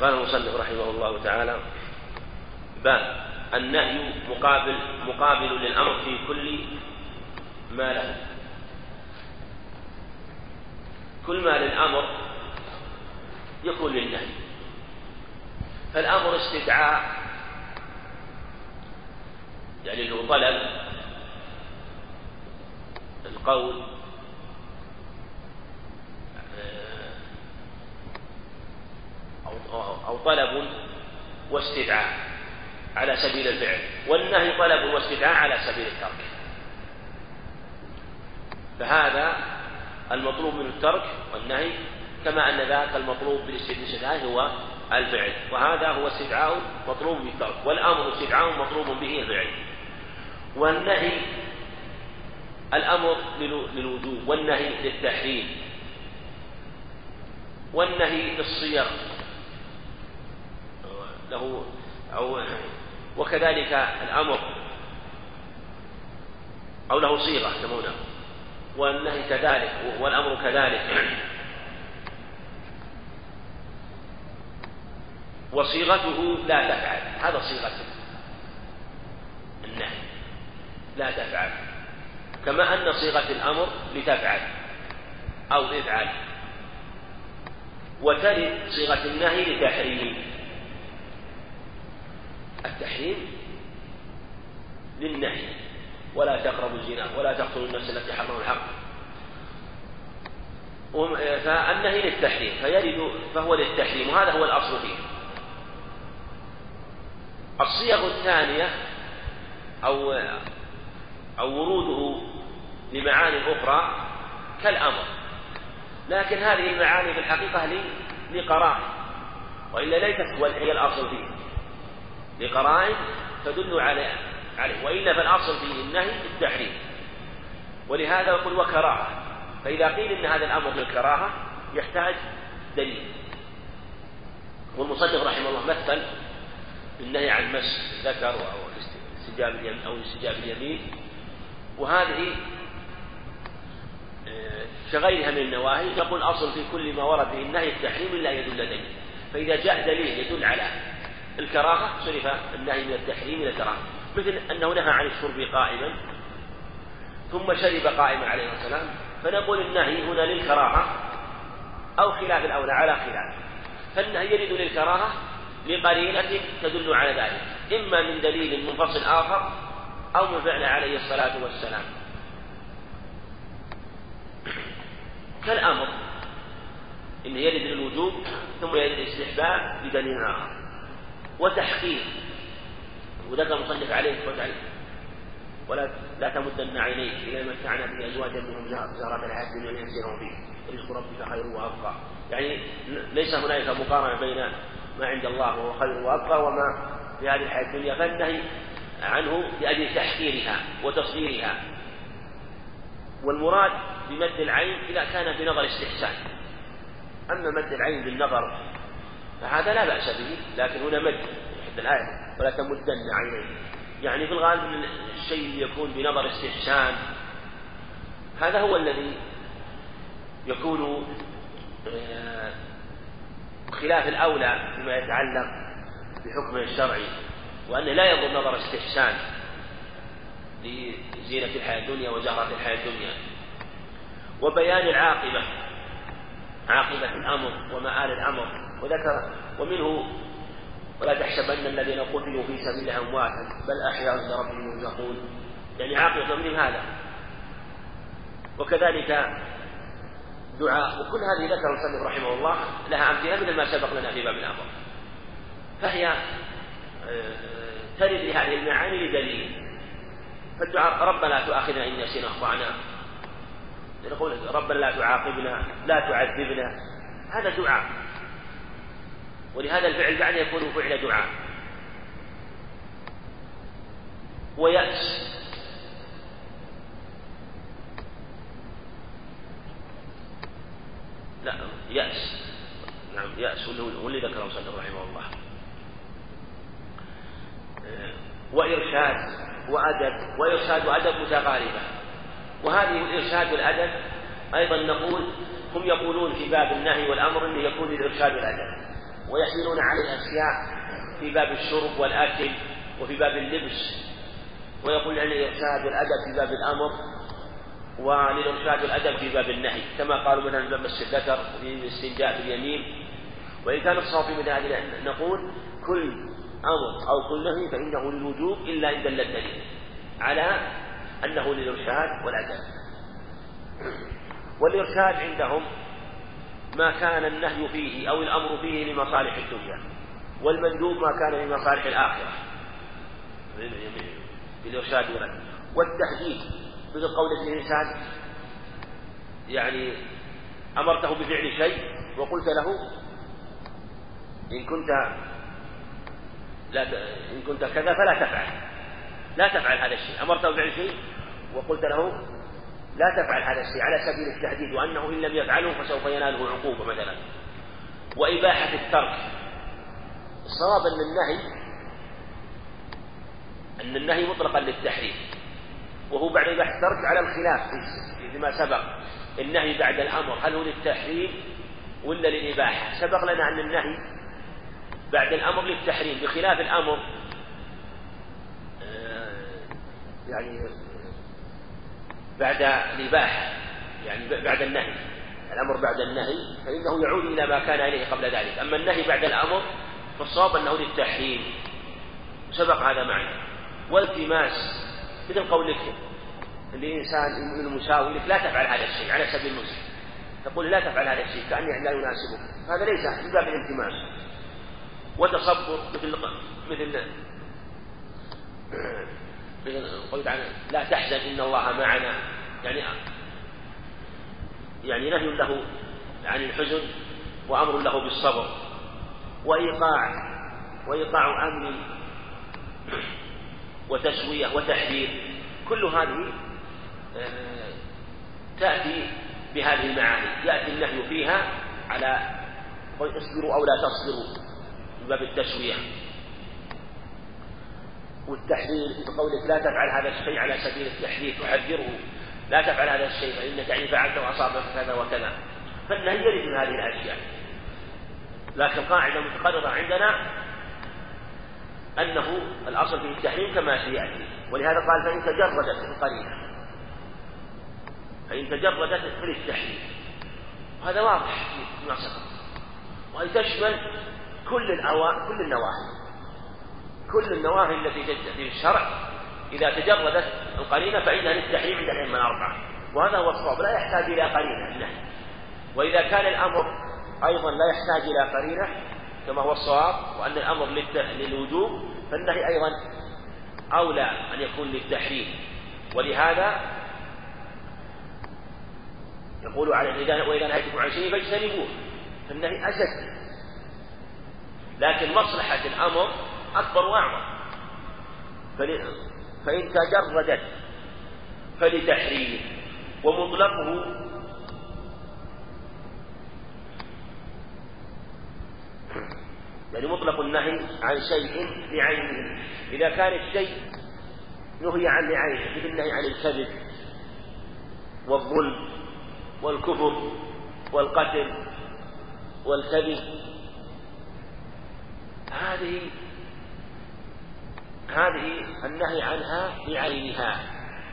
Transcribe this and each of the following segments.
قال المصنف رحمه الله تعالى باب النهي مقابل مقابل للأمر في كل ما له. كل ما للأمر يكون للنهي. فالأمر استدعاء يعني له طلب القول أو طلب واستدعاء على سبيل الفعل والنهي طلب واستدعاء على سبيل الترك. فهذا المطلوب من الترك والنهي كما أن ذاك المطلوب بالاستدعاء هو الفعل. وهذا هو استدعاء مطلوب بالترك والأمر استدعاء مطلوب به الفعل. والنهي الأمر للوجوب والنهي للتحريم والنهي للصيغ. له أو وكذلك الأمر أو له صيغة يسمونه. والنهي كذلك والأمر كذلك. وصيغته لا تفعل هذا صيغة النهي لا تفعل. كما أن صيغة الأمر لتفعل أو افعل. وترد صيغة النهي لتحريم. التحريم للنهي. ولا تقربوا الزنا ولا تقتلوا النفس التي حرم الحق. فالنهي للتحريم فيرد فهو للتحريم وهذا هو الأصل فيه. الصيغ الثانية أو أو وروده لمعاني أخرى كالأمر. لكن هذه المعاني في الحقيقة لقرائن. وإلا ليست هي الأصل فيه. لقرائن تدل على عليه وإلا فالأصل فيه النهي التحريم. ولهذا يقول وكراهة. فإذا قيل إن هذا الأمر للكراهة يحتاج دليل. والمصنف رحمه الله مثل بالنهي عن مس الذكر أو استجاب اليمين أو استجاب اليمين. وهذه آه، كغيرها من النواهي تقول أصل في كل ما ورد به النهي التحريم إلا يدل دليل. فإذا جاء دليل يدل على الكراهة صرف النهي من التحريم إلى الكراهة. مثل أنه نهى عن الشرب قائما ثم شرب قائما عليه السلام فنقول النهي هنا للكراهة أو خلاف الأولى على خلاف. فالنهي يرد للكراهة لقرينة تدل على ذلك إما من دليل منفصل آخر أو من فعل عليه الصلاة والسلام. كالأمر إنه يرد للوجوب ثم يرد الاستحباب بدليل آخر. وتحقيق. وذكر المصنف عليه وتعالى ولا لا تمدن عينيك إلى ما متعنا به أزواجا منهم زهرة الحياة الدنيا لينزلهم فيه. رزق ربك خير وأبقى. يعني ليس هنالك مقارنة بين ما عند الله وهو خير وأبقى وما في هذه الحياة الدنيا. فالنهي عنه لاجل تحقيرها وتصغيرها. والمراد بمد العين إذا كان بنظر استحسان. أما مد العين بالنظر فهذا لا بأس به لكن هنا مد حد الآية ولا تمدن عينيك يعني في الغالب من الشيء يكون بنظر استحسان هذا هو الذي يكون آه، خلاف الأولى فيما يتعلق بحكمه الشرعي وأنه لا ينظر نظر استحسان لزينة الحياة الدنيا وزهرة الحياة الدنيا. وبيان العاقبة عاقبة الأمر ومآل الأمر. وذكر ومنه ولا تحسبن الذين قتلوا في سبيل أمواتا بل أحياء عند ربهم يرزقون. يعني عاقبة أمرهم هذا؟ وكذلك دعاء. وكل هذه ذكر المصنف رحمه الله لها أمثلة مثل ما سبق لنا في باب الأمر فهي آه، ترد لهذه المعاني لدليل. فالدعاء ربنا لا تؤاخذنا إن نسينا أخطأنا. نقول ربنا لا تعاقبنا لا تعذبنا. هذا دعاء. ولهذا الفعل بعد يكون فعل دعاء. ويأس. لا يأس. نعم يأس واللي ذكره صلى رحمه الله. وإرشاد وأدب وإرشاد وأدب متقاربة. وهذه الإرشاد والأدب أيضا نقول هم يقولون في باب النهي والأمر أنه يكون الإرشاد والأدب ويحملون عليه أشياء في باب الشرب والأكل وفي باب اللبس. ويقول عن الإرشاد والأدب في باب الأمر وللإرشاد والأدب في باب النهي كما قالوا مثلا باب الذكر في الاستنجاء باليمين وإن كان الصواب في مثل هذه نقول كل أمر أو كل نهي فإنه للوجوب إلا إن دل الدليل على أنه للإرشاد والأدب. والإرشاد عندهم ما كان النهي فيه أو الأمر فيه لمصالح الدنيا والمندوب ما كان لمصالح الآخرة. بالإرشاد والأدب والتحديد مثل قول الإنسان يعني أمرته بفعل شيء وقلت له إن كنت لا إن كنت كذا فلا تفعل. لا تفعل هذا الشيء. أمرته بفعل شيء وقلت له لا تفعل هذا الشيء على سبيل التهديد وأنه إن لم يفعله فسوف يناله عقوبة مثلا. وإباحة الترك. الصواب أن النهي أن النهي مطلقا للتحريم. وهو بعد إباحة الترك على الخلاف فيما سبق. النهي بعد الأمر هل هو للتحريم ولا للإباحة؟ سبق لنا أن النهي بعد الأمر للتحريم. بخلاف الأمر آه، يعني بعد الإباحة يعني بعد النهي الأمر بعد النهي فإنه يعود إلى ما كان عليه قبل ذلك. أما النهي بعد الأمر فالصواب أنه للتحريم. سبق هذا معنى والتماس مثل قولك الإنسان المساوي لك لا تفعل هذا الشيء على سبيل المسلم تقول لا تفعل هذا الشيء كأنه لا يناسبك. هذا ليس من باب الالتماس وتصبر مثل مثل قلت عن لا تحزن إن الله معنا. يعني يعني نهي له عن الحزن وأمر له بالصبر وإيقاع وإيقاع أمن وتسوية وتحذير. كل هذه آه، تأتي بهذه المعاني. يأتي النهي فيها على اصبروا أو لا تصبروا من باب التسوية. والتحذير بقولك لا تفعل هذا الشيء على سبيل التحذير تحذره. لا تفعل هذا الشيء فإنك يعني فعلت وأصابك كذا وكذا. فالنهي يرد من هذه الأشياء. لكن قاعدة متقررة عندنا أنه الأصل فيه التحريم كما سيأتي. ولهذا قال فإن تجردت القرينة. فإن تجردت فللتحريم وهذا واضح فيما سبق وهي تشمل كل الأوا كل النواهي. كل النواهي التي في الشرع إذا تجردت القرينة فإنها للتحريم عند الأئمة الأربعة. وهذا هو الصواب لا يحتاج إلى قرينة النهي وإذا كان الأمر أيضا لا يحتاج إلى قرينة كما هو الصواب وأن الأمر للوجوب فالنهي أيضا أولى أن يكون للتحريم. ولهذا يقول على إذا وإذا نهيتكم عن شيء فاجتنبوه. فالنهي أشد. لكن مصلحة الأمر أكبر وأعظم. فإن تجردت فلتحريم ومطلقه يعني مطلق النهي عن شيء لعينه إذا كان الشيء نهي عن لعينه مثل النهي عن الكذب والظلم والكفر والقتل والكذب هذه هذه النهي عنها بعينها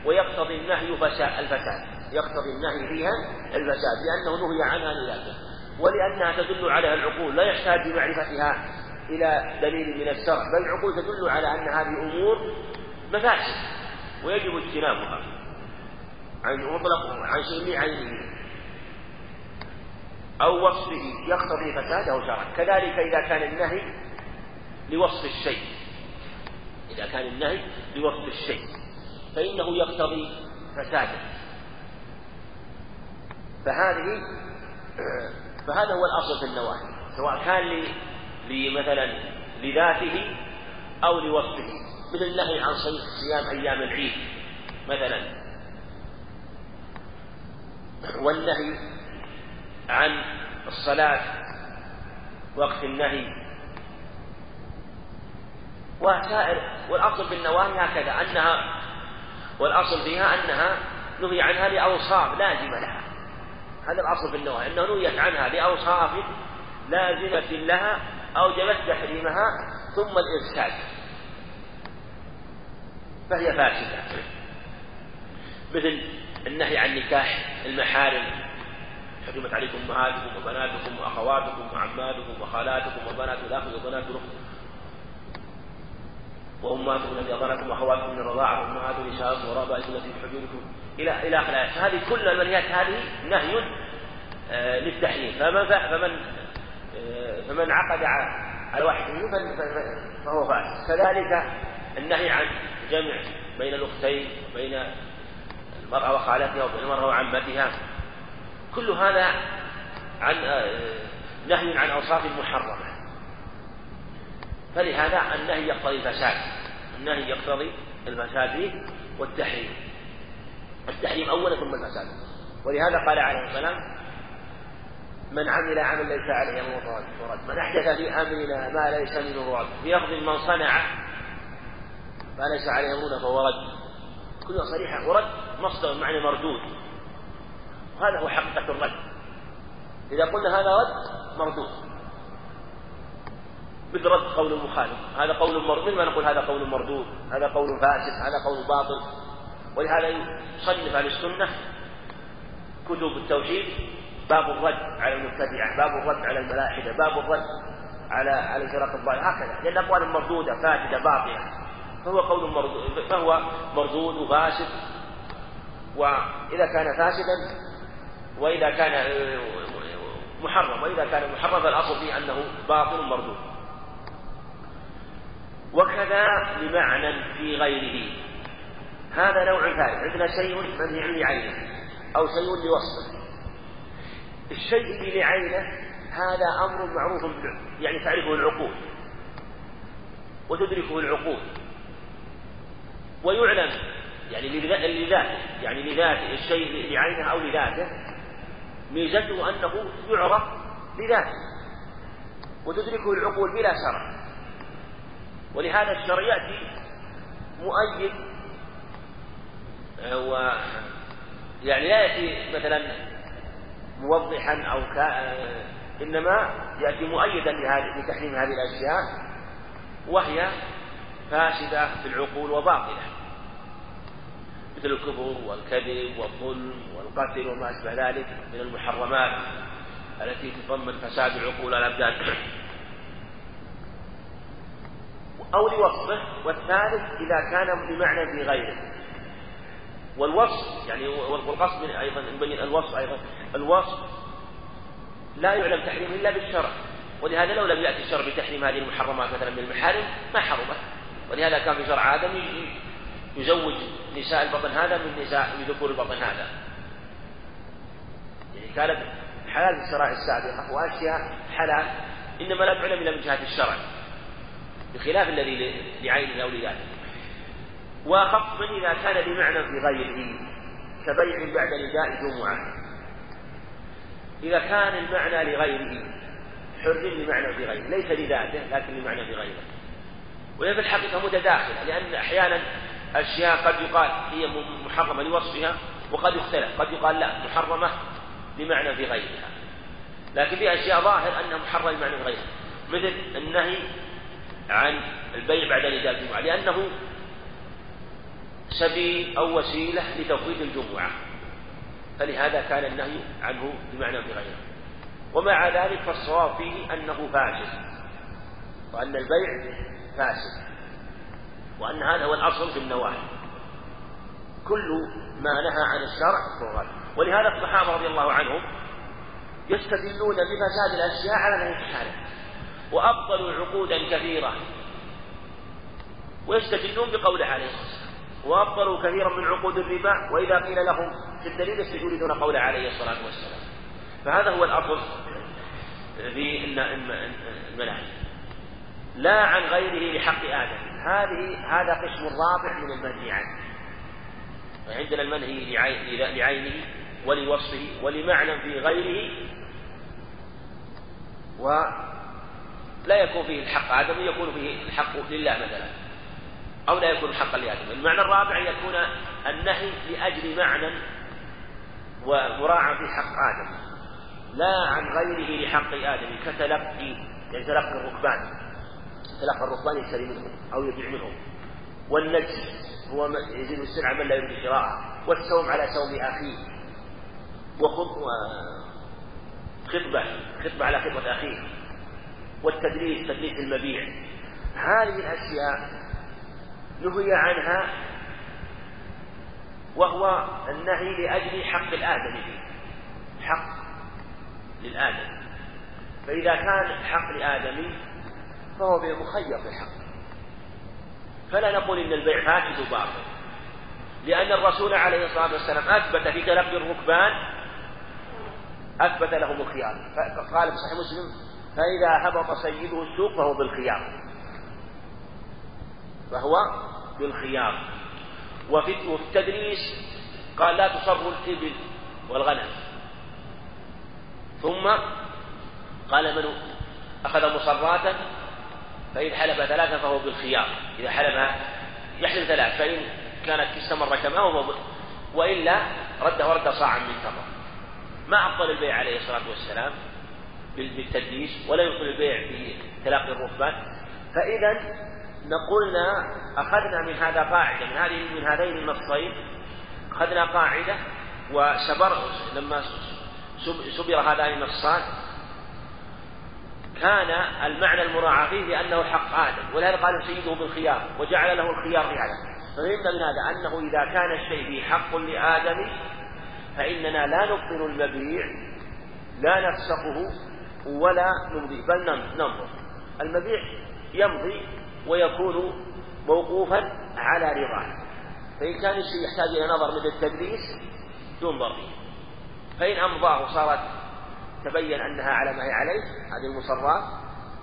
ويقتضي النهي فساد الفساد يقتضي النهي فيها الفساد لأنه نهي عنها لذاته ولأنها تدل عليها العقول لا يحتاج بمعرفتها إلى دليل من الشرع بل العقول تدل على أن هذه أمور مفاسد ويجب اجتنابها عن مطلق عن شيء بعينه أو وصفه يقتضي فساده شرعا كذلك إذا كان النهي لوصف الشيء إذا كان النهي لوصف الشيء فإنه يقتضي فساده. فهذه فهذا هو الأصل في النواهي سواء كان لمثلا لذاته أو لوصفه. مثل النهي عن صيام أيام العيد مثلا. والنهي عن الصلاة وقت النهي وسائر والأصل في النواهي هكذا أنها والأصل فيها أنها نهي عنها لأوصاف لازمة لها. هذا الأصل في النواهي أنه نهيت عنها لأوصاف لازمة لها أوجبت تحريمها ثم الإرشاد فهي فاسدة. مثل النهي عن نكاح المحارم. حرمت عليكم أمهاتكم وبناتكم وأخواتكم وعماتكم وخالاتكم وبنات الأخ وبنات الأخت وأمهاتكم التي أرضعنكم وأخواتكم من الرضاعة وأمهات نسائكم وربائكم التي في حجوركم إلى إلى آخر الآيات فهذه كل المنهيات هذه نهي آه، للتحريم فمن فمن آه، فمن عقد على واحد منهم فهو فاسد كذلك النهي عن جمع بين الأختين وبين المرأة وخالتها وبين المرأة وعمتها. كل هذا عن آه، نهي عن أوصاف محرمة. فلهذا النهي يقتضي الفساد النهي يقتضي الفساد والتحريم. التحريم أولا ثم الفساد ولهذا قال عليه السلام من عمل عملا ليس عليه أمر ورد. من أحدث في أمرنا ما ليس منه رد. في لفظ من صنع ما ليس عليه أمرنا فهو رد. كلها صريحه ورد مصدر معنى مردود. وهذا هو حقيقة الرد. إذا قلنا هذا رد مردود. مثل رد قول المخالف هذا قول مردود ما نقول هذا قول مردود. هذا قول فاسد هذا قول باطل. ولهذا يصنف أهل السنة كتب التوحيد باب الرد على المبتدعة باب الرد على الملاحدة باب الرد على على الفرق الضالة هكذا. لأن أقوال مردودة فاسدة باطلة. فهو قول مردود فهو مردود وفاسد. وإذا كان فاسدا وإذا كان محرم. وإذا كان محرم فالأصل فيه أنه باطل مردود وكذا لمعنى في غيره. هذا نوع ثالث. عندنا شيء منهي لعينه أو شيء لوصفه. الشيء لعينه هذا أمر معروف يعني تعرفه العقول. وتدركه العقول. ويعلم. يعني لذاته. يعني لذاته. الشيء لعينه أو لذاته. ميزته أنه يعرف لذاته وتدركه العقول بلا شرع ولهذا الشرع يأتي مؤيد و يعني لا يأتي مثلا موضحا أو كا... إنما يأتي مؤيدا لتحريم هذه الأشياء وهي فاسدة في العقول وباطلة. مثل الكفر والكذب والظلم والقتل وما أشبه ذلك من المحرمات التي تتضمن فساد العقول والأبدان أو لوصفه والثالث إذا كان بمعنى في غيره. والوصف يعني والقصد من أيضا نبين الوصف أيضا الوصف لا يعلم تحريمه إلا بالشرع. ولهذا لو لم يأتي الشرع بتحريم هذه المحرمات مثلا من المحارم ما حرمت ولهذا كان في شرع آدم يزوج نساء البطن هذا من نساء من ذكور البطن هذا. يعني كانت حلال في الشرائع السابقة وأشياء حلال إنما لا تعلم إلا من جهة الشرع. بخلاف الذي لعينه أو لذاته وخفض إذا كان بمعنى في غيره كبيع بعد نداء جمعة. إذا كان المعنى لغيره حرم بمعنى في غيره. ليس لذاته لكن بمعنى في غيره. وهي في الحقيقة متداخلة لأن أحيانا أشياء قد يقال هي محرمة لوصفها وقد يختلف. قد يقال لا محرمة بمعنى في غيرها. لكن في أشياء ظاهر أنها محرمة بمعنى في غيرها. مثل النهي عن البيع بعد نداء الجمعة لأنه سبيل أو وسيلة لتفويت الجمعة. فلهذا كان النهي عنه بمعنى في غيره. ومع ذلك فالصواب فيه أنه فاسد وأن البيع فاسد وأن هذا هو الأصل في النواهي كل ما نهى عن الشرع فهو ولهذا الصحابة رضي الله عنهم يستدلون بفساد الأشياء على نهي الحالة وأبطلوا عقودا كثيرة. ويستدلون بقوله عليه. الصلاة والسلام وأبطلوا كثيرا من عقود الربا وإذا قيل لهم في الدليل يستجيبون قول عليه الصلاة والسلام. فهذا هو الأصل في المناهج لا عن غيره لحق آدم. هذه هذا قسم رابع من المنهي عنه. فعندنا المنهي لعينه ولوصفه ولمعنى في غيره. ولا يكون فيه الحق آدم يكون فيه الحق لله مثلا أو لا يكون حقا لآدم. المعنى الرابع يكون النهي لأجل معنى ومراعاة في حق آدم لا عن غيره لحق آدم كتلقي يعني تلقي الركبان تلقى الركبان يشتري منهم أو يبيع منهم. والنجس هو يزيد السلعة من لا يريد شراءها. والسوم على سوم أخيه. وخطبة خطبة على خطبة أخيه. والتدليس تدليس المبيع. هذه الأشياء نهي عنها وهو النهي لأجل حق الآدم فيه حق للآدم فإذا كان حق لآدم فهو مخير بالحق فلا نقول إن البيع فاسد وباطل. لأن الرسول عليه الصلاة والسلام أثبت في تلقي الركبان أثبت لهم الخيار. قال في صحيح مسلم فإذا هبط سيده السوق فهو بالخيار. فهو بالخيار. وفي التدريس قال لا تصر الإبل والغنم. ثم قال من أخذ مصراتا فإن حلف ثلاثا فهو بالخيار. إذا حلف يحلف ثلاث فإن كانت استمر كما هو وإلا رد صاعا من تمر. ما أبطل البيع عليه الصلاة والسلام؟ بالتدليس ولا يبطل البيع في تلاقي الركبان فإذا نقولنا أخذنا من هذا قاعدة من هذه من هذين النصين أخذنا قاعدة وسبر لما سبر هذان النصان كان المعنى المراعى فيه لأنه حق آدم ولهذا قال سيده بالخيار وجعل له الخيار في هذا ففهمنا من هذا؟ أنه إذا كان الشيء فيه حق لآدم فإننا لا نبطل المبيع لا نفسخه ولا نمضي. بل ننظر المبيع يمضي ويكون موقوفا على رضاه. فإن كان الشيء يحتاج إلى نظر مثل التدريس ينظر. فإن أمضاه صارت تبين أنها على ما هي عليه هذه المصرات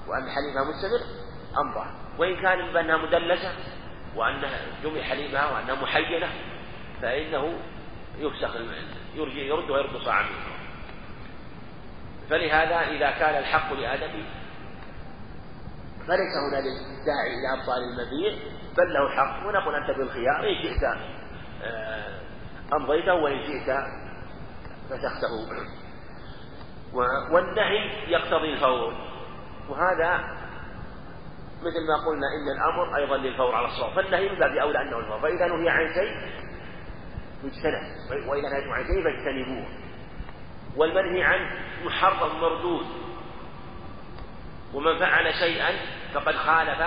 وأن حليفها مستمر أمضى. وإن كان بأنها مدلسة وأنها جمع حليفها وأنها محينة فإنه يفسخ يرجي يرد ويرد صاعا منه فلهذا إذا كان الحق لآدم فليس هنا للداعي إلى أبطال المبيع بل له حق. ونقول أنت بالخيار إن شئت آه، أمضيته وإن شئت فسخته والنهي يقتضي الفور. وهذا مثل ما قلنا إن الأمر أيضا للفور على الصواب. فالنهي من باب أولى أنه الفور. فإذا نهي عن شيء يجتنب وإذا نهيتم عن شيء فاجتنبوه. والمنهي عنه محرم مردود. ومن فعل شيئا فقد خالف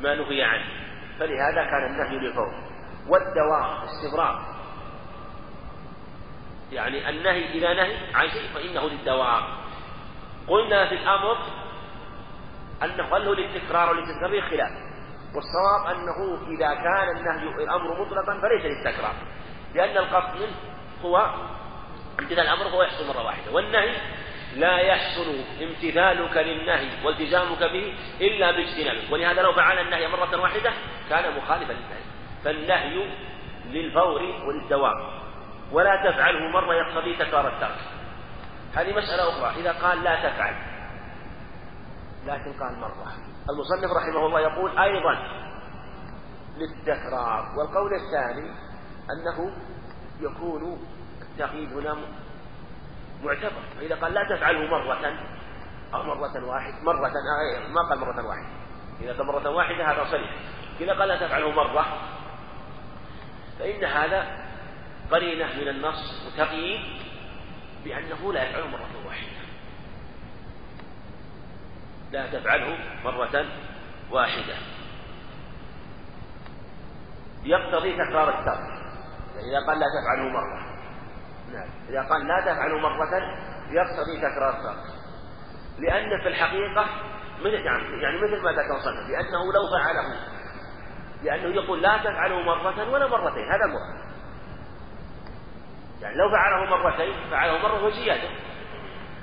ما نهي عنه. فلهذا كان النهي للفور. والدوام استمرار يعني النهي إذا نهي عن شيء فإنه للدوام قلنا في الأمر أنه هل هو للتكرار وللتكرار خلاف. والصواب أنه إذا كان النهي الأمر مطلقا فليس للتكرار. لأن القصد منه هو امتثال الأمر هو يحصل مرة واحدة. والنهي لا يحصل امتثالك للنهي والتزامك به إلا باجتنابه. ولهذا لو فعل النهي مرة واحدة كان مخالفا للنهي. فالنهي للفور وللدوام. ولا تفعله مرة يقتضي تكرار الترك. هذه مسألة أخرى. إذا قال لا تفعل لكن قال مرة. المصنف رحمه الله يقول أيضا للتكرار. والقول الثاني أنه يكون التقييد هنا معتبر. فإذا قال لا تفعله مرة أو مرة واحدة مرة آه، ما قال مرة واحدة إذا قال مرة واحدة هذا صريح. إذا قال لا تفعله مرة فإن هذا قرينة من النص وتقييد بأنه لا يفعله مرة واحدة. لا تفعله مرة واحدة. يقتضي تكرار الترك. إذا قال لا تفعله مرة. نعم. إذا قال لا تفعله مرة يقتضي تكرار الترك لأن في الحقيقة من يعني مثل ما ذكر صنع لأنه لو فعله لأنه يقول لا تفعله مرة ولا مرتين هذا المراد يعني لو فعله مرتين فعله مرة وزيادة.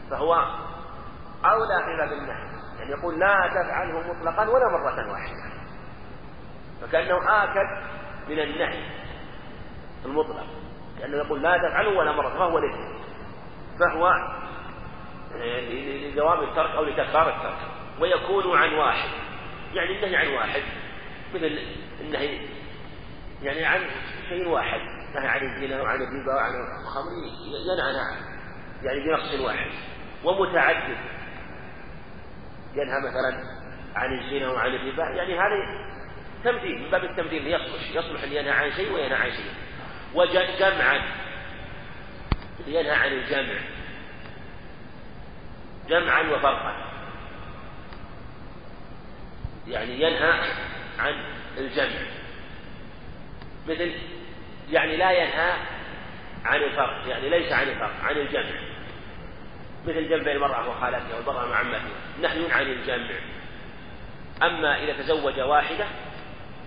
فهو أولى في باب النهي. يعني يقول لا تفعله مطلقا ولا مرة واحدة. فكأنه آكد من النهي المطلق. لأنه يقول لا تفعله ولا مرة فهو ليس. فهو آه، لدوام الترك أو لتكرار الترك. ويكون عن واحد. يعني النهي عن واحد. مثل النهي. يعني عن شيء واحد. نهى عن الزنا وعن الربا وعن الخمر. ينهى يعني بنقص واحد. ومتعدد. ينهى مثلا عن الزنا وعن الربا. يعني هذا تمثيل. من باب التمثيل يصلح. يصلح أن ينهى عن شيء وينهى عن شيء. وجمعا. ينهى عن الجمع. جمعا وفرقا. يعني ينهى عن الجمع. مثل يعني لا ينهى عن الفرق يعني ليس عن الفرق عن الجمع. مثل جمع المرأة وخالتها والمرأة مع عمتها. نهي عن الجمع. أما إذا تزوج واحدة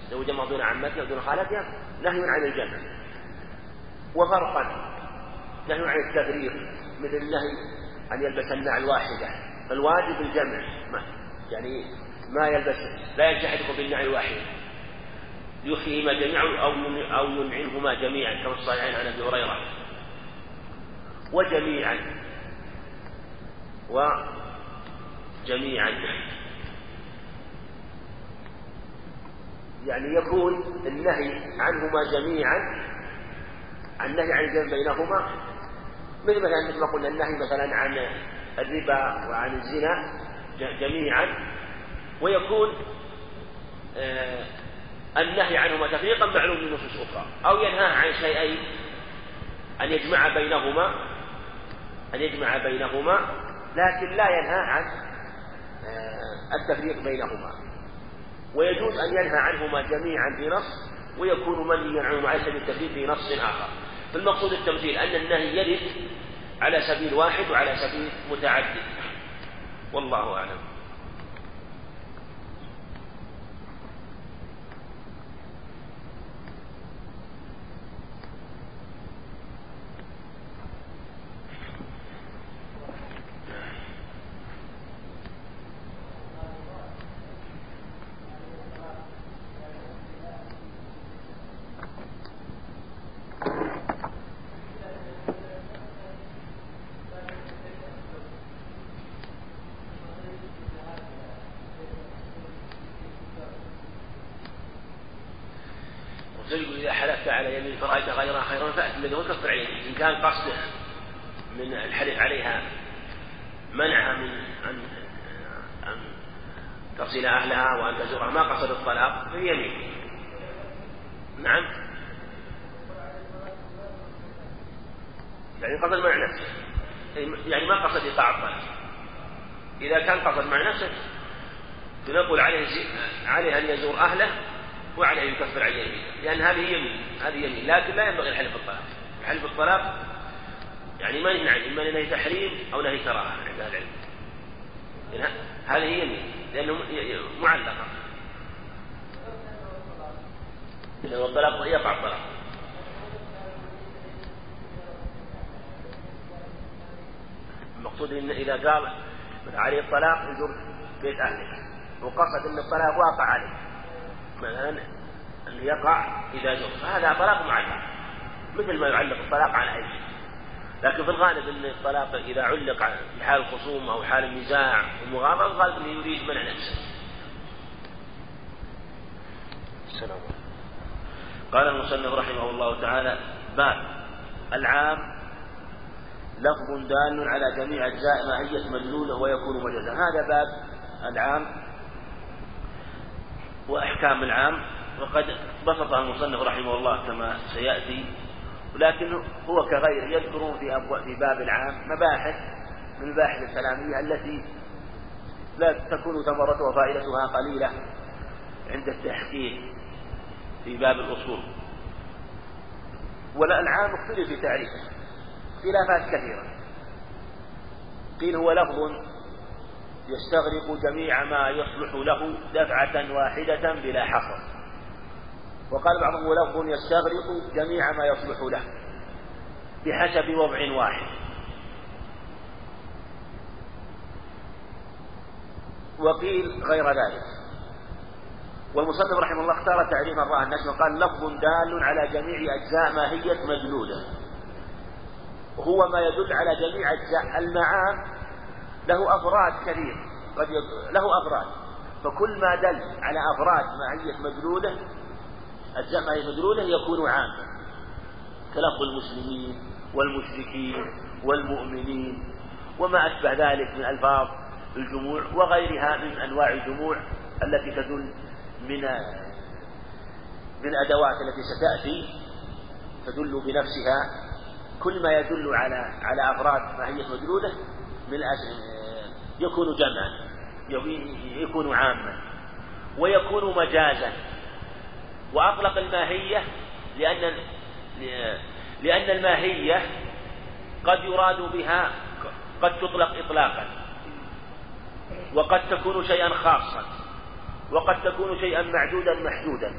تزوج ما دون عمتها ودون خالتها نهي عن الجمع. وفرقا. نهي عن التفريق مثل النهي أن يلبس النعل واحدة. فالواجب الجمع ما يعني ما يلبس لا يلتحق بالنعل الواحدة يخفيهما جميعا أو أو ينعنهما جميعا كما الصحيحين عن أبي هريرة. وجميعا. وجميعا. يعني يكون النهي عنهما جميعا النهي عن الجمع بينهما. مثل مثلا مثل ما قلنا النهي مثلا عن الربا وعن الزنا جميعا. ويكون آه النهي عنهما تفريقا معلوم من نصوص أخرى. أو ينهى عن شيئين. أن يجمع بينهما. أن يجمع بينهما. لكن لا ينهى عن آه التفريق بينهما. ويجوز أن ينهى عنهما جميعا في نص ويكون منهيا عنهما على سبيل التفريق في نص آخر. فالمقصود التمثيل أن النهي يرد على سبيل واحد وعلى سبيل متعدد. والله أعلم. كان قصده من الحلف عليها منعها من أن أن تصل أهلها وأن تزورها ما قصد الطلاق في يمين. نعم. يعني قصد مع نفسه. يعني ما قصد إيقاع الطلاق. إذا كان قصد مع نفسه فنقول عليه عليه أن يزور أهله وعليه أن يكفر عن يمينه. لأن هذه يمين هذه يمين. لكن لا ينبغي الحلف بالطلاق. حلف الطلاق يعني ما عنه إما نهي تحريم أو نهي كراهة عند أهل العلم. هذه يمين لأنه معلقة. لأن الطلاق يقع الطلاق. المقصود إن إذا قال عليه الطلاق يزور بيت أهله. وقصد أن الطلاق واقع عليه. مثلا أنه يقع إذا زور فهذا طلاق معلق مثل ما يعلق الطلاق على أي شيء. لكن في الغالب أن الطلاق إذا علق في حال الخصومة أو حال النزاع والمغامرة الغالب أنه يريد منع نفسه. السلام قال المصنف رحمه الله تعالى باب العام لفظ دال على جميع أجزاء ماهية مدلولة ويكون مجازا هذا باب العام وأحكام العام وقد بسط المصنف رحمه الله كما سيأتي ولكن هو كغيره يذكرون في في باب العام مباحث من المباحث الكلامية التي لا تكون ثمرتها وفائدتها قليلة عند التحقيق في باب الأصول. ولا العام اختلف في تعريفه خلافات كثيرة. قيل هو لفظ يستغرق جميع ما يصلح له دفعة واحدة بلا حصر وقال بعضهم لفظ يستغرق جميع ما يصلح له بحسب وضع واحد. وقيل غير ذلك. والمصنف رحمه الله اختار تعريف الله الناس وقال لفظ دال على جميع أجزاء ماهية مدلولة هو ما يدل على جميع أجزاء المعان له أفراد كثير. قد له أفراد. فكل ما دل على أفراد ماهية مدلولة الجمع مدلولة يكون عاما كلفظ المسلمين والمشركين والمؤمنين وما أشبه ذلك من ألفاظ الجموع وغيرها من أنواع الجموع التي تدل من من الأدوات التي ستأتي. تدل بنفسها. كل ما يدل على على أفراد ماهية مدلولة من يكون جمعا يكون عاما ويكون مجازا. وأطلق الماهية لأن لأن الماهية قد يراد بها قد تطلق إطلاقا. وقد تكون شيئا خاصا. وقد تكون شيئا معدودا محدودا.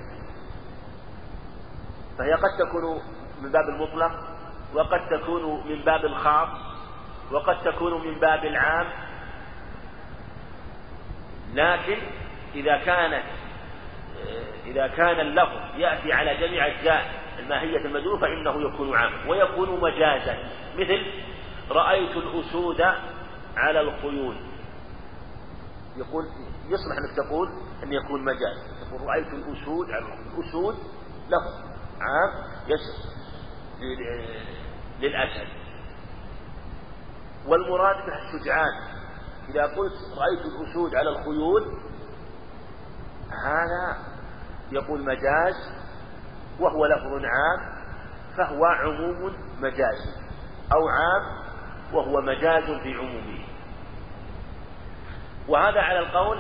فهي قد تكون من باب المطلق وقد تكون من باب الخاص وقد تكون من باب العام. لكن إذا كانت إذا كان اللفظ يأتي على جميع أجزاء الماهية المدلول فإنه يكون عاما ويكون مجازا. مثل رأيت الأسود على الخيول يقول يصلح أنك تقول أن يكون مجاز. تقول رأيت الأسود على الأسود لفظ عام يشمل للأسد والمراد به الشجعان. إذا قلت رأيت الأسود على الخيول هذا يقول مجاز وهو لفظ عام فهو عموم مجازي أو عام وهو مجاز في عمومه. وهذا على القول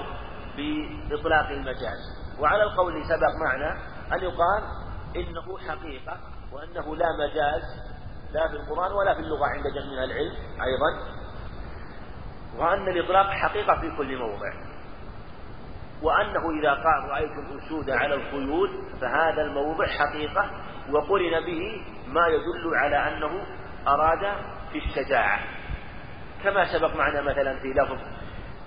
بإطلاق المجاز. وعلى القول سبق معنا أن يقال إنه حقيقة وأنه لا مجاز لا في القرآن ولا في اللغة عند جميع العلم أيضا. وأن الإطلاق حقيقة في كل موضع. وأنه إذا قال رأيت الأسود على الخيول فهذا الموضع حقيقة وقرن به ما يدل على أنه أراد في الشجاعة. كما سبق معنا مثلا في لفظ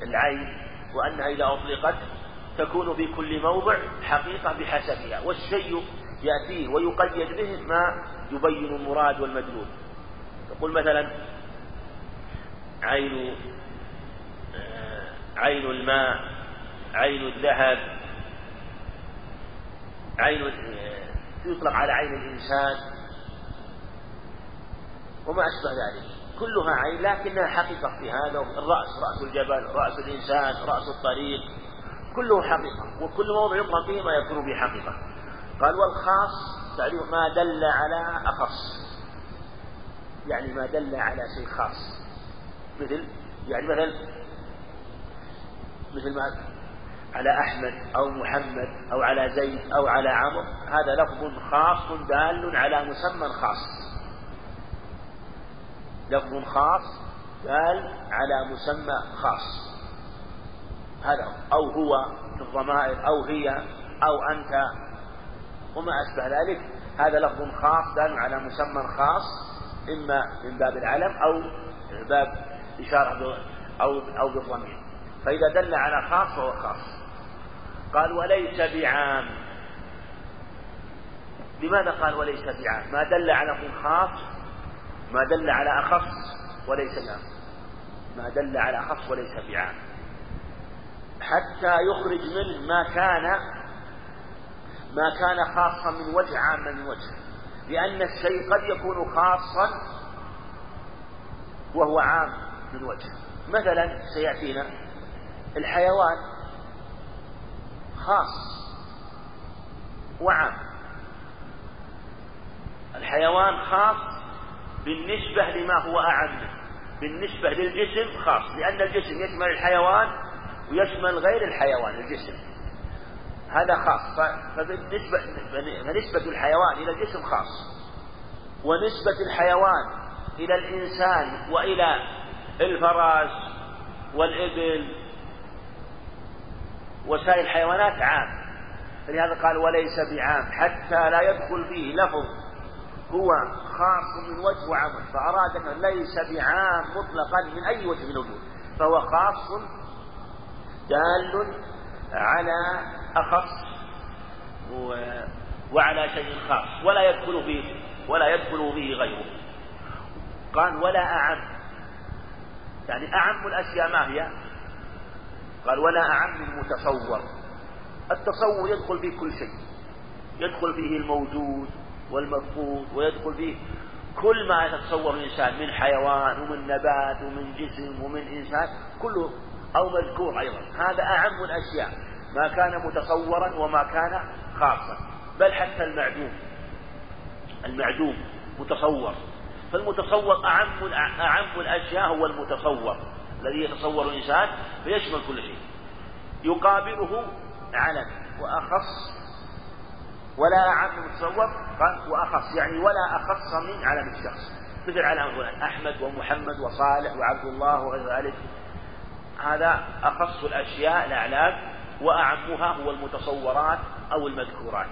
العين وأنها إذا أطلقت تكون في كل موضع حقيقة بحسبها والشيء يأتيه ويقيد به ما يبين المراد والمدلول. يقول مثلا عين عين الماء عين الذهب عين يطلق على عين الإنسان وما أشبه ذلك. كلها عين لكنها حقيقة في هذا الرأس رأس الجبل رأس الإنسان رأس الطريق كله حقيقة وكل موضع يطلق فيه ما يكون به حقيقة قال والخاص تعريف ما دل على أخص يعني ما دل على شيء خاص. مثل يعني مثلا مثل ما على أحمد أو محمد أو على زيد أو على عمرو هذا لفظ خاص دال على مسمى خاص. لفظ خاص دال على مسمى خاص. هذا أو هو في الضمائر أو هي أو أنت. وما أشبه ذلك. هذا لفظ خاص دال على مسمى خاص إما من باب العلم أو باب إشارة أو أو بالضمير. فإذا دل على خاص فهو خاص. قال وليس بعام. لماذا قال وليس بعام؟ ما دل على خاص ما دل على أخص وليس بعام. ما دل على أخص وليس بعام. حتى يخرج منه ما كان ما كان خاصا من وجه عاما من وجه. لأن الشيء قد يكون خاصا وهو عام من وجه. مثلا سيأتينا الحيوان خاص. وعام الحيوان خاص بالنسبة لما هو أعم بالنسبة للجسم خاص لأن الجسم يشمل الحيوان ويشمل غير الحيوان الجسم. هذا خاص. فبالنسبة فنسبة الحيوان إلى الجسم خاص. ونسبة الحيوان إلى الإنسان وإلى الفراش والإبل وسائر الحيوانات عام. فلهذا قال وليس بعام حتى لا يدخل فيه لفظ هو خاص من وجه وعمل فأراد أنه ليس بعام مطلقا من أي وجه من الوجوه فهو خاص دال على أخص وعلى شيء خاص ولا يدخل فيه ولا يدخل به غيره. قال ولا أعم. يعني أعم الأشياء ما هي؟ قال ولا أعم المتصور التصور يدخل فيه كل شيء. يدخل فيه الموجود والمفقود ويدخل فيه كل ما يتصور الإنسان من حيوان ومن نبات ومن جسم ومن إنسان كله أو مذكور أيضا. هذا أعم الأشياء. ما كان متصورا وما كان خاصا. بل حتى المعدوم. المعدوم متصور. فالمتصور أعم أعم الأشياء هو المتصور. الذي يتصور الإنسان فيشمل كل شيء. يقابله علم وأخص ولا أعم متصور قال وأخص يعني ولا أخص من علم الشخص. مثل علم فلان أحمد ومحمد وصالح وعبد الله وغير ذلك. هذا أخص الأشياء الأعلام وأعمها هو المتصورات أو المذكورات.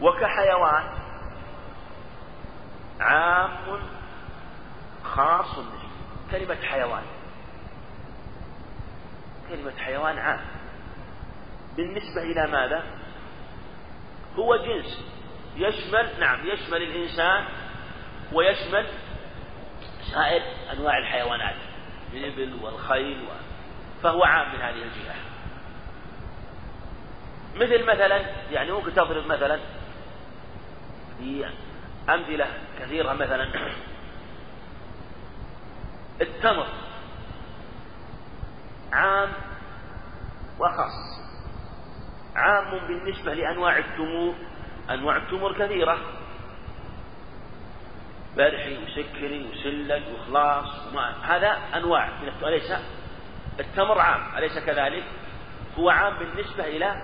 وكحيوان عام خاص به. كلمة حيوان. كلمة حيوان عام. بالنسبة إلى ماذا؟ هو جنس. يشمل نعم يشمل الإنسان ويشمل سائر أنواع الحيوانات الإبل والخيل و... فهو عام من هذه الجهة. مثل مثلا يعني ممكن تضرب مثلا أمثلة كثيرة مثلا. التمر. عام وخاص. عام بالنسبة لأنواع التمور. أنواع التمور كثيرة. برحي وسكري وسلج وخلاص. وما هذا أنواع من أليس التمر عام؟ أليس كذلك؟ هو عام بالنسبة إلى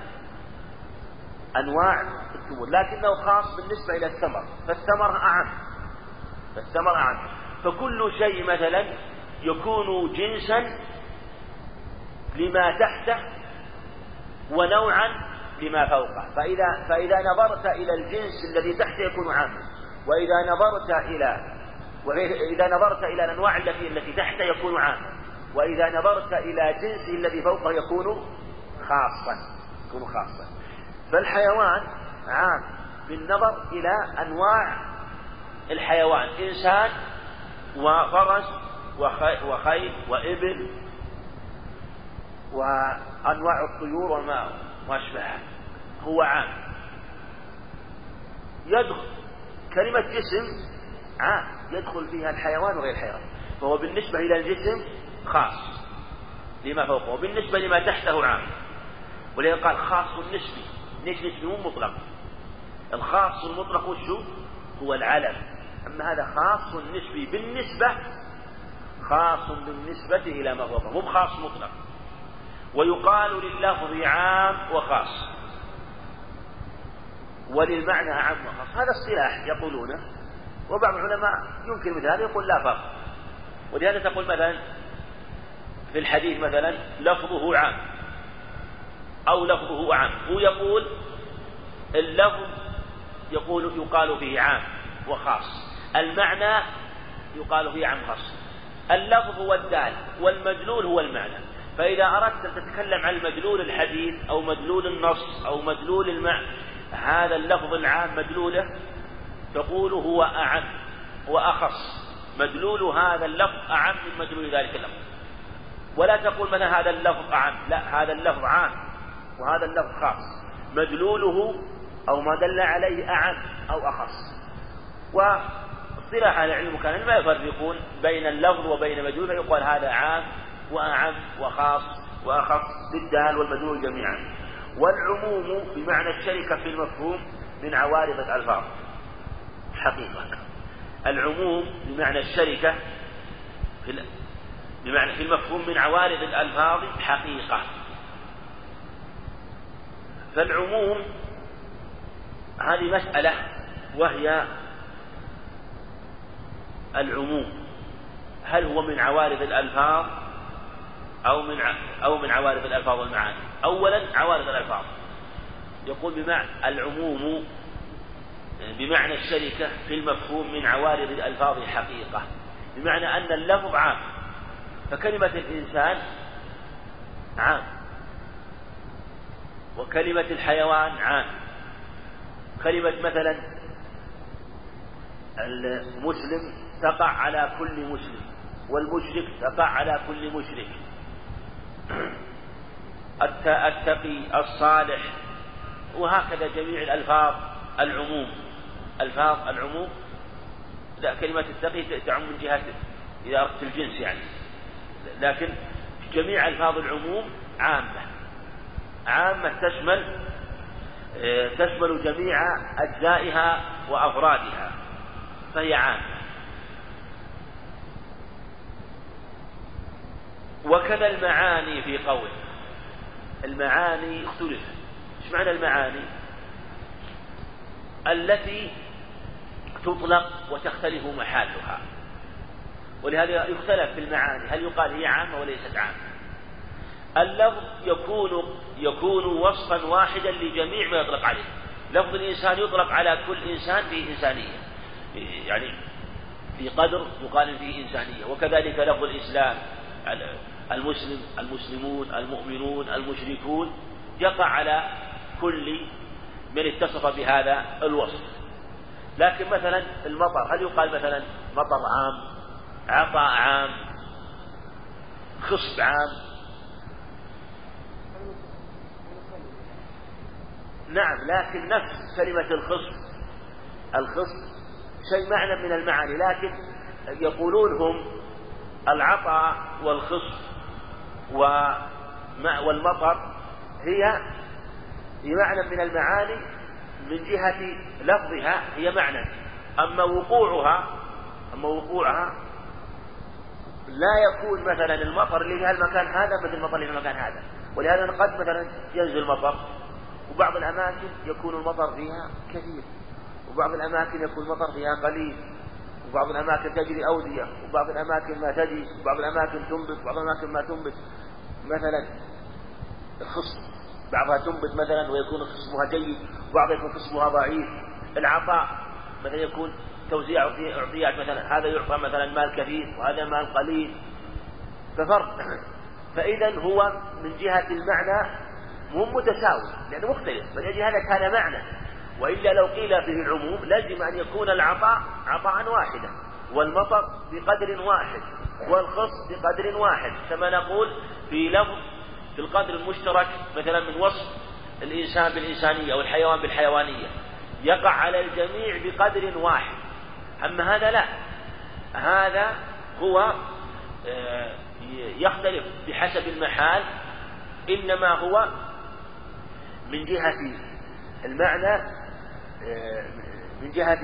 أنواع التمور. لكنه خاص بالنسبة إلى الثمر فالثمر أعم. فالثمر أعم. فكل شيء مثلا يكون جنسا لما تحته ونوعا لما فوقه فإذا فإذا نظرت إلى الجنس الذي تحته يكون عاما وإذا نظرت إلى وإذا نظرت إلى الأنواع التي التي تحته يكون عاما وإذا نظرت إلى جنسه الذي فوقه يكون خاصا يكون خاصا. فالحيوان عام بالنظر إلى أنواع الحيوان. إنسان وفرس وخيل وإبل وأنواع الطيور وما وأشبهها هو عام. يدخل. كلمة جسم عام. يدخل فيها الحيوان وغير الحيوان. فهو بالنسبة إلى الجسم خاص لما فوقه. وبالنسبة لما تحته عام. ولذلك قال خاص نسبي ليش نسبي مو مطلق. الخاص المطلق وشو هو العلم. أما هذا خاص نسبي بالنسبة خاص بالنسبة إلى ما فوقه. مو خاص مطلق. ويقال لللفظ عام وخاص وللمعنى أعم وخاص. هذا اصطلاح يقولونه وبعض العلماء يمكن مثل هذا يقول لا فرق. ولهذا تقول مثلا في الحديث مثلا لفظه عام أو لفظه عام. هو يقول اللفظ يقول يقال فيه عام وخاص. المعنى يقال فيه عام خاص اللفظ هو الدال والمدلول هو المعنى. فإذا أردت أن تتكلم عن مدلول الحديث أو مدلول النص أو مدلول المعنى هذا اللفظ العام مدلوله تقول هو أعم وأخص مدلول هذا اللفظ أعم من مدلول ذلك اللفظ. ولا تقول مثلا هذا اللفظ أعم لا هذا اللفظ عام وهذا اللفظ خاص. مدلوله أو ما دل عليه أعم أو أخص. واصطلاح أهل العلم كان ما يفرقون بين اللفظ وبين مدلول فيقال هذا عام وأعم وخاص وأخص بالدال والمدلول جميعا. والعموم بمعنى الشركة في المفهوم من عوارض الألفاظ. حقيقة. العموم بمعنى الشركة في بمعنى في المفهوم من عوارض الألفاظ حقيقة. فالعموم هذه مسألة وهي العموم. هل هو من عوارض الألفاظ؟ أو من أو من عوارض الألفاظ والمعاني. أولا عوارض الألفاظ. يقول بمعنى العموم بمعنى الشركة في المفهوم من عوارض الألفاظ حقيقة بمعنى أن اللفظ عام. فكلمة الإنسان عام. وكلمة الحيوان عام. كلمة مثلا المسلم تقع على كل مسلم والمشرك تقع على كل مشرك. التقي الصالح. وهكذا جميع الألفاظ العموم. ألفاظ العموم. لا كلمة التقي تعم من جهة أردت الجنس يعني. لكن جميع ألفاظ العموم عامة. عامة تشمل آه، تشمل جميع أجزائها وأفرادها. فهي عامة. وكذا المعاني في قول المعاني اختلفت إيش معنى المعاني؟ التي تطلق وتختلف محلها ولهذا يختلف في المعاني. هل يقال هي عامة وليست عامة؟ اللفظ يكون يكون وصفا واحدا لجميع ما يطلق عليه. لفظ الإنسان يطلق على كل إنسان فيه إنسانية. يعني في قدر يقال فيه إنسانية. وكذلك لفظ الإسلام المسلم المسلمون المؤمنون المشركون يقع على كل من اتصف بهذا الوصف. لكن مثلا المطر هل يقال مثلا مطر عام عطاء عام خصب عام؟ نعم لكن نفس كلمة الخصب الخصب شيء معنى من المعاني لكن يقولون هم العطاء والخصب. والمطر هي بمعنى من المعاني من جهة لفظها هي معنى. أما وقوعها أما وقوعها لا يكون مثلا المطر اللي في المكان هذا مثل المطر اللي في المكان هذا. ولهذا قد مثلا ينزل مطر وبعض الأماكن يكون المطر فيها كثير. وبعض الأماكن يكون المطر فيها قليل. وبعض الأماكن تجري أودية. وبعض الأماكن ما تجري. وبعض الأماكن تنبت. وبعض الأماكن ما تنبت. مثلا الخصم بعضها تنبت مثلا ويكون خصمها جيد وبعضها يكون خصمها ضعيف. العطاء مثلا يكون توزيع أعطيات مثلا. هذا يعطى مثلا مال كثير وهذا مال قليل. ففرق فإذا هو من جهة المعنى مو متساوي لأنه مختلف. فلأجل هذا كان معنى. وإلا لو قيل فيه العموم لازم أن يكون العطاء عطاء واحدا والمطر بقدر واحد. والخص بقدر واحد كما نقول في لفظ في القدر المشترك مثلا من وصف الإنسان بالإنسانية أو الحيوان بالحيوانية. يقع على الجميع بقدر واحد. أما هذا لا. هذا هو آه، يختلف بحسب المحال إنما هو من جهة المعنى آه، من جهة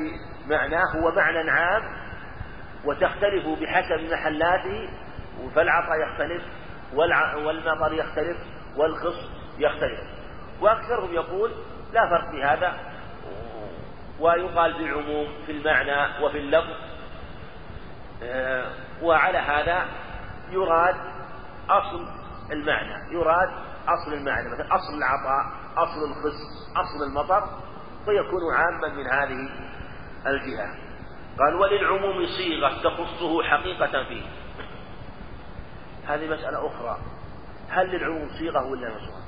معناه هو معنى عام وتختلف بحسب محلاته فالعطاء يختلف والمطر يختلف والخص يختلف. وأكثرهم يقول لا فرق في هذا ويقال بالعموم في المعنى وفي اللفظ. آه، وعلى هذا يراد أصل المعنى يراد أصل المعنى. مثلا أصل العطاء أصل الخص أصل المطر فيكون عاما من هذه الجهة. قال وللعموم صيغة تخصه حقيقة فيه. هذه مسألة أخرى. هل للعموم صيغة ولا نصوص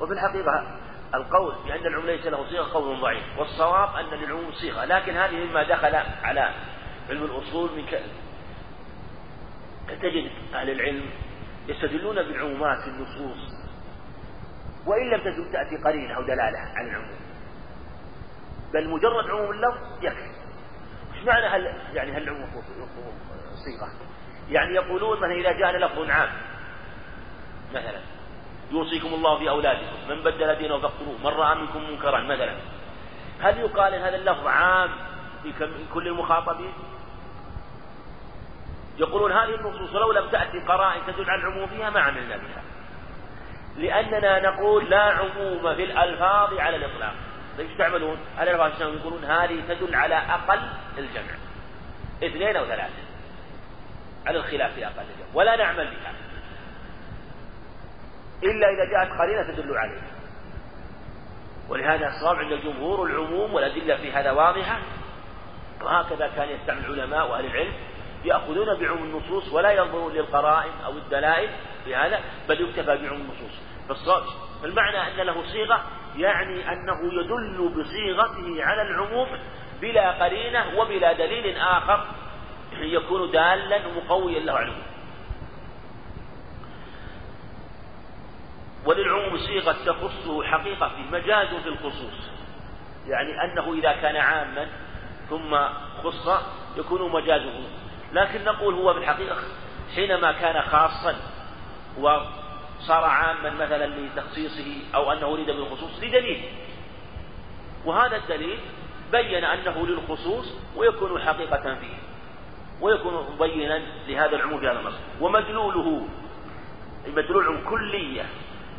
وفي الحقيقة القول بأن العموم ليس له صيغة قول ضعيف والصواب أن للعموم صيغة لكن هذه مما دخل على علم الأصول من ك... تجد أهل العلم يستدلون بالعمومات في النصوص وإن لم تأتي قرينة أو دلالة على العموم. بل مجرد عموم اللفظ يكفي. إيش معنى هل يعني هل صيغة. يعني يقولون مثلا إذا جاءنا لفظ عام مثلا يوصيكم الله في أولادكم من بدل دينه فاقتلوه من رأى منكم منكرا مثلا. هل يقال إن هذا اللفظ عام في كل المخاطبين؟ يقولون هذه النصوص لو لم تأتي قرائن تدل على العموم فيها ما عملنا بها. لأننا نقول لا عموم في الألفاظ على الإطلاق. إيش تعملون؟ على الألفاظ يقولون هذه تدل على أقل الجمع. اثنين أو ثلاثة. على الخلاف في أقل الجمع. ولا نعمل بها. إلا إذا جاءت قرينة تدل عليه ولهذا الصواب عند الجمهور العموم والأدلة في هذا واضحة. وهكذا كان يستعمل العلماء وأهل العلم يأخذون بعموم النصوص ولا ينظرون للقرائن أو الدلائل في هذا بل يكتفى بعموم النصوص. فالمعنى أن له صيغة يعني أنه يدل بصيغته على العموم بلا قرينة وبلا دليل آخر يكون دالا مقويا له على وللعموم صيغة تخصه حقيقة في مجاز في الخصوص يعني أنه إذا كان عاما ثم خص يكون مجازه لكن نقول هو بالحقيقة حينما كان خاصا وصار عاما مثلا لتخصيصه أو أنه أريد بالخصوص لدليل. وهذا الدليل بين أنه للخصوص ويكون حقيقة فيه ويكون مبينا لهذا العموم في هذا النص ومدلوله مدلول كلية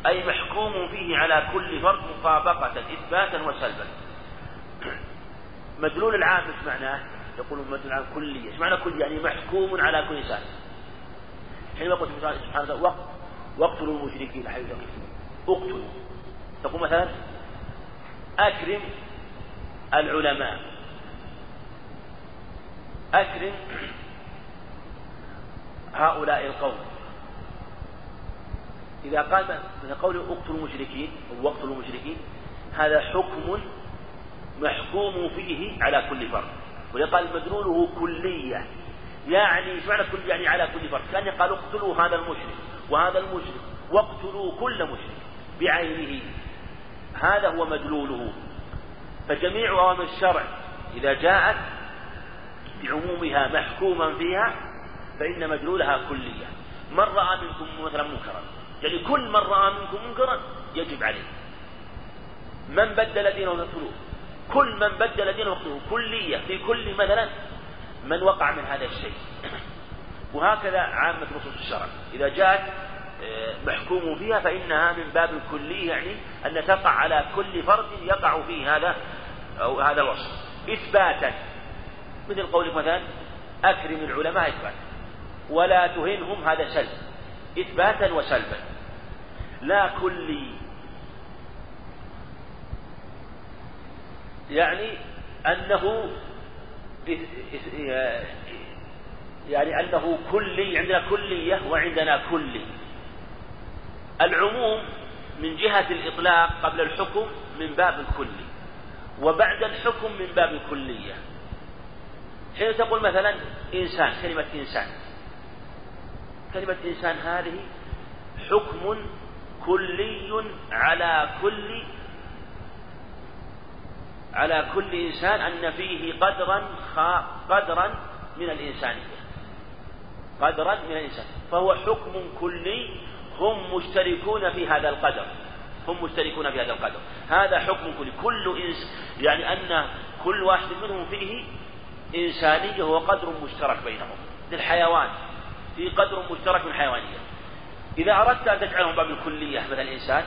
أي محكوم فيه على كل فرد مطابقة إثباتا وسلبا. مدلول العام إيش معناه؟ يقول مدلول العام كلية. إيش معنى كل يعني محكوم على كل إنسان. حينما يقول سبحانه وتعالى واقتلوا المشركين حيث اقتلوا. تقول مثلا أكرم العلماء. أكرم هؤلاء القوم. إذا قال من قوله اقتلوا المشركين أو واقتلوا المشركين هذا حكم محكوم فيه على كل فرد. ولقال مدلوله كلية يعني معنى كل يعني على كل فرد. كأن قال اقتلوا هذا المشرك. وهذا المشرك واقتلوا كل مشرك بعينه. هذا هو مدلوله. فجميع أوامر الشرع إذا جاءت بعمومها محكوما فيها فإن مدلولها كلية. من رأى منكم مثلا منكرا يعني كل من رأى منكم منكرا يجب عليه. من بدل دينه فاقتلوه كل من بدل دينه فاقتلوه كلية في كل مثلا من وقع من هذا الشيء. وهكذا عامة نصوص الشرع. إذا جاءت آه، محكوم فيها فإنها من باب الكلي يعني أن تقع على كل فرد يقع فيه هذا أو هذا الوصف. إثباتا. مثل قولك مثلا أكرم العلماء إثباتا. ولا تهنهم هذا سلب. إثباتا وسلبا. لا كلي. يعني أنه يعني أنه كلي عندنا كلية وعندنا كلي. العموم من جهة الإطلاق قبل الحكم من باب الكلي وبعد الحكم من باب الكلية. حين تقول مثلا إنسان كلمة إنسان. كلمة إنسان هذه حكم كلي على كل على كل إنسان أن فيه قدرا قدرا من الإنسانية قدرا من الإنسان. فهو حكم كلي هم مشتركون في هذا القدر. هم مشتركون في هذا القدر. هذا حكم كلي. كل إنس يعني أن كل واحد منهم فيه إنسانية وقدر مشترك بينهم. للحيوان. في قدر مشترك من الحيوانية إذا أردت أن تجعلهم باب الكلية مثل الإنسان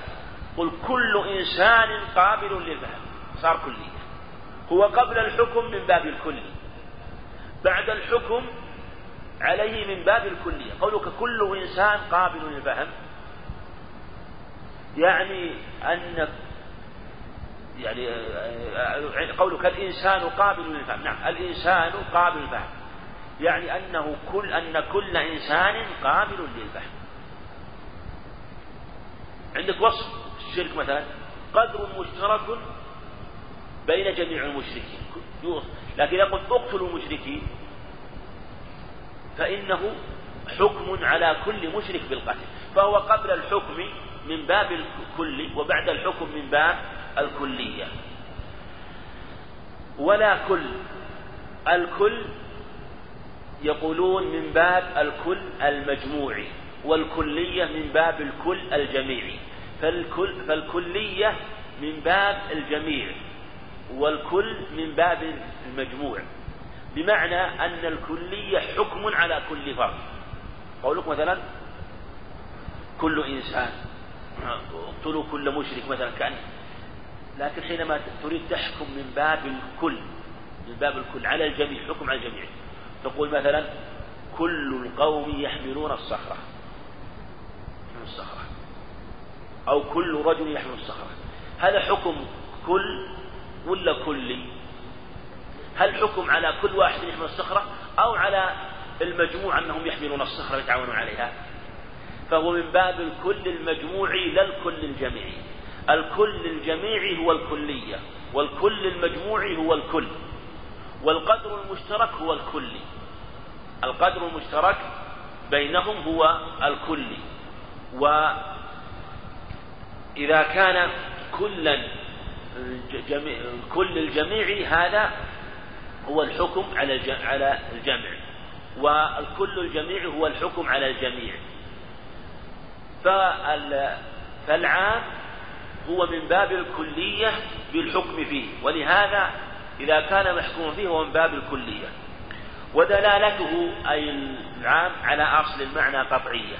قل كل إنسان قابل للفهم. صار كلية. هو قبل الحكم من باب الكلي. بعد الحكم عليه من باب الكلية. قولك كل إنسان قابل للفهم. يعني أن يعني قولك الإنسان قابل للفهم. نعم الإنسان قابل للفهم. يعني أنه كل أن كل إنسان قابل للفهم. عندك وصف الشرك مثلا؟ قدر مشترك بين جميع المشركين. لكن يقول اقتلوا المشركين. فإنه حكم على كل مشرك بالقتل. فهو قبل الحكم من باب الكل وبعد الحكم من باب الكلية. ولا كل الكل يقولون من باب الكل المجموعي والكلية من باب الكل الجميعي فالكل فالكلية من باب الجميع والكل من باب المجموع. بمعنى أن الكلية حكم على كل فرد. قولك مثلا كل إنسان اقتلوا كل مشرك مثلا كان لكن حينما تريد تحكم من باب الكل من باب الكل على الجميع حكم على الجميع. تقول مثلا كل القوم يحملون الصخرة. الصخرة. أو كل رجل يحمل الصخرة. هذا حكم كل ولا كلي؟ هل حكم على كل واحد يحمل الصخرة أو على المجموع أنهم يحملون الصخرة ويتعاونون عليها؟ فهو من باب الكل المجموعي لا الكل الجميعي الكل الجميعي هو الكلية والكل المجموعي هو الكل. والقدر المشترك هو الكلي القدر المشترك بينهم هو الكلي وإذا كان كلا كل الجميع هذا هو الحكم على على الجمع. والكل الجميع هو الحكم على الجميع. فالعام هو من باب الكلية بالحكم فيه. ولهذا إذا كان محكوما فيه هو من باب الكلية. ودلالته أي العام على أصل المعنى قطعية.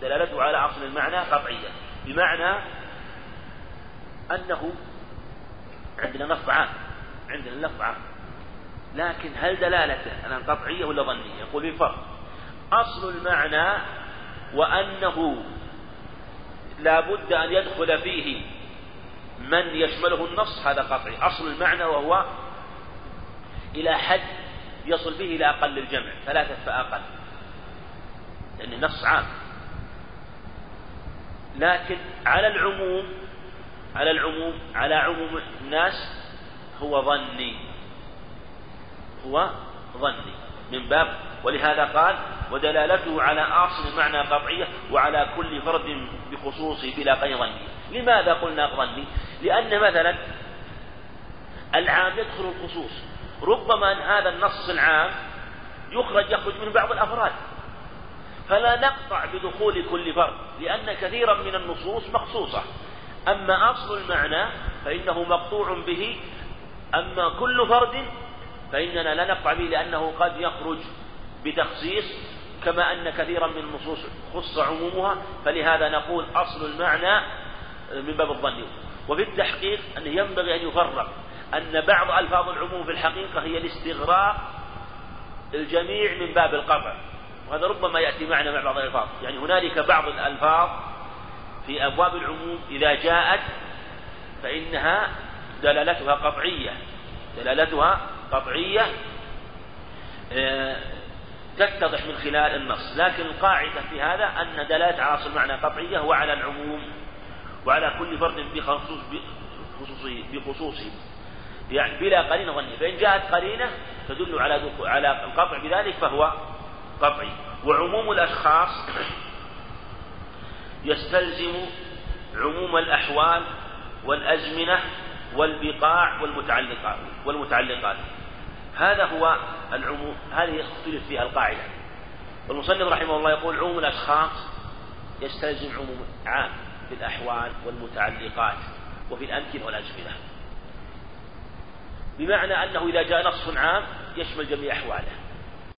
دلالته على أصل المعنى قطعية. بمعنى أنه عندنا نص عام. عندنا نص عام. لكن هل دلالته أنها قطعية ولا ظنية؟ يقول بفرق أصل المعنى وأنه لا بد أن يدخل فيه من يشمله النص هذا قطعي. أصل المعنى وهو إلى حد يصل به إلى أقل الجمع ثلاثة فأقل. لأن النص عام. لكن على العموم على العموم على عموم الناس هو ظني. هو ظني. من باب ولهذا قال ودلالته على أصل المعنى قطعية وعلى كل فرد بخصوصه بلا قيد ظني. لماذا قلنا ظني؟ لأن مثلا العام يدخل الخصوص. ربما أن هذا النص العام يخرج يخرج من بعض الأفراد. فلا نقطع بدخول كل فرد لأن كثيرا من النصوص مخصوصة. أما أصل المعنى فإنه مقطوع به. أما كل فرد فإننا لا نقطع به لأنه قد يخرج بتخصيص كما أن كثيرا من النصوص خص عمومها فلهذا نقول أصل المعنى من باب الظن. وفي التحقيق أنه ينبغي أن يفرق أن بعض ألفاظ العموم في الحقيقة هي الاستغراق الجميع من باب القطع. وهذا ربما يأتي معنا مع بعض الألفاظ. يعني هنالك بعض الألفاظ في أبواب العموم إذا جاءت فإنها دلالتها قطعية. دلالتها قطعية آه، تتضح من خلال النص. لكن القاعدة في هذا أن دلالة على أصل معنى قطعية وعلى العموم وعلى كل فرد بخصوص بخصوصه بخصوصه. يعني بلا قرينة ظنية. فإن جاءت قرينة تدل على على القطع بذلك فهو قطعي وعموم الأشخاص يستلزم عموم الأحوال والأزمنة والبقاع والمتعلقات والمتعلقات. هذا هو العموم هذه اختلف فيها القاعدة. والمصنف رحمه الله يقول عموم الأشخاص يستلزم عموم عام في الأحوال والمتعلقات وفي الأمكنة والأزمنة بمعنى أنه إذا جاء نص عام يشمل جميع أحواله.